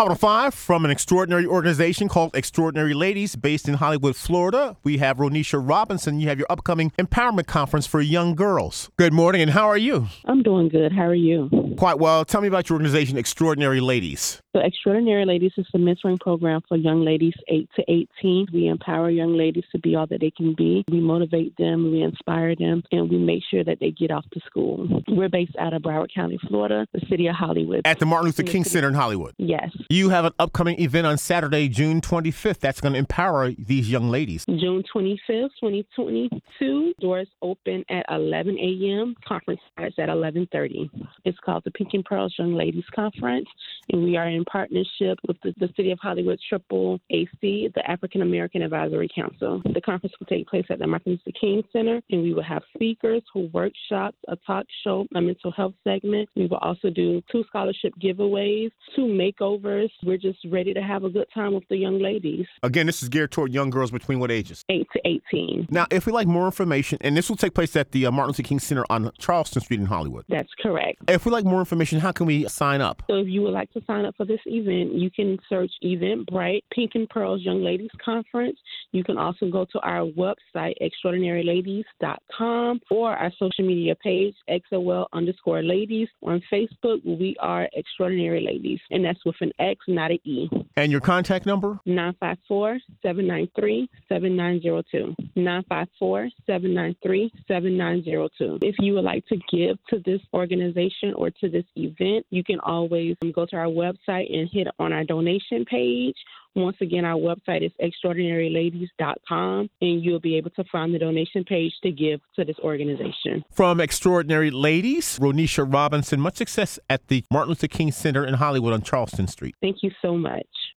Out five from an extraordinary organization called Extraordinary Ladies based in Hollywood, Florida. We have Ronisha Robinson. You have your upcoming empowerment conference for young girls. Good morning, and how are you? I'm doing good. How are you? Quite well. Tell me about your organization, Extraordinary Ladies. So, Extraordinary Ladies is a mentoring program for young ladies 8 to 18. We empower young ladies to be all that they can be. We motivate them, we inspire them, and we make sure that they get off to school. We're based out of Broward County, Florida, the city of Hollywood. At the Martin Luther King Center in Hollywood. Yes. You have an upcoming event on Saturday, June 25th. That's going to empower these young ladies. June 25th, 2022. Doors open at 11 a.m. Conference starts at 11:30. It's called the Pink and Pearls Young Ladies Conference, and we are in partnership with the, the City of Hollywood Triple AC, the African American Advisory Council. The conference will take place at the Martin Luther King Center, and we will have speakers, workshops, a talk show, a mental health segment. We will also do two scholarship giveaways, two makeovers. We're just ready to have a good time with the young ladies. Again, this is geared toward young girls between what ages? 8 to 18. Now, if we like more information, and this will take place at the uh, Martin Luther King Center on Charleston Street in Hollywood. That's correct. If we like more information, how can we sign up? So if you would like to sign up for this event, you can search Eventbrite Pink and Pearls Young Ladies Conference. You can also go to our website, extraordinaryladies.com, or our social media page, XOL underscore ladies. On Facebook, we are Extraordinary Ladies, and that's with an X, not an E. And your contact number? 954 793 7902. 954 793 7902. If you would like to give to this organization or to this event, you can always go to our website and hit on our donation page. Once again, our website is extraordinaryladies.com, and you'll be able to find the donation page to give to this organization. From Extraordinary Ladies, Ronisha Robinson, much success at the Martin Luther King Center in Hollywood on Charleston Street. Thank you so much.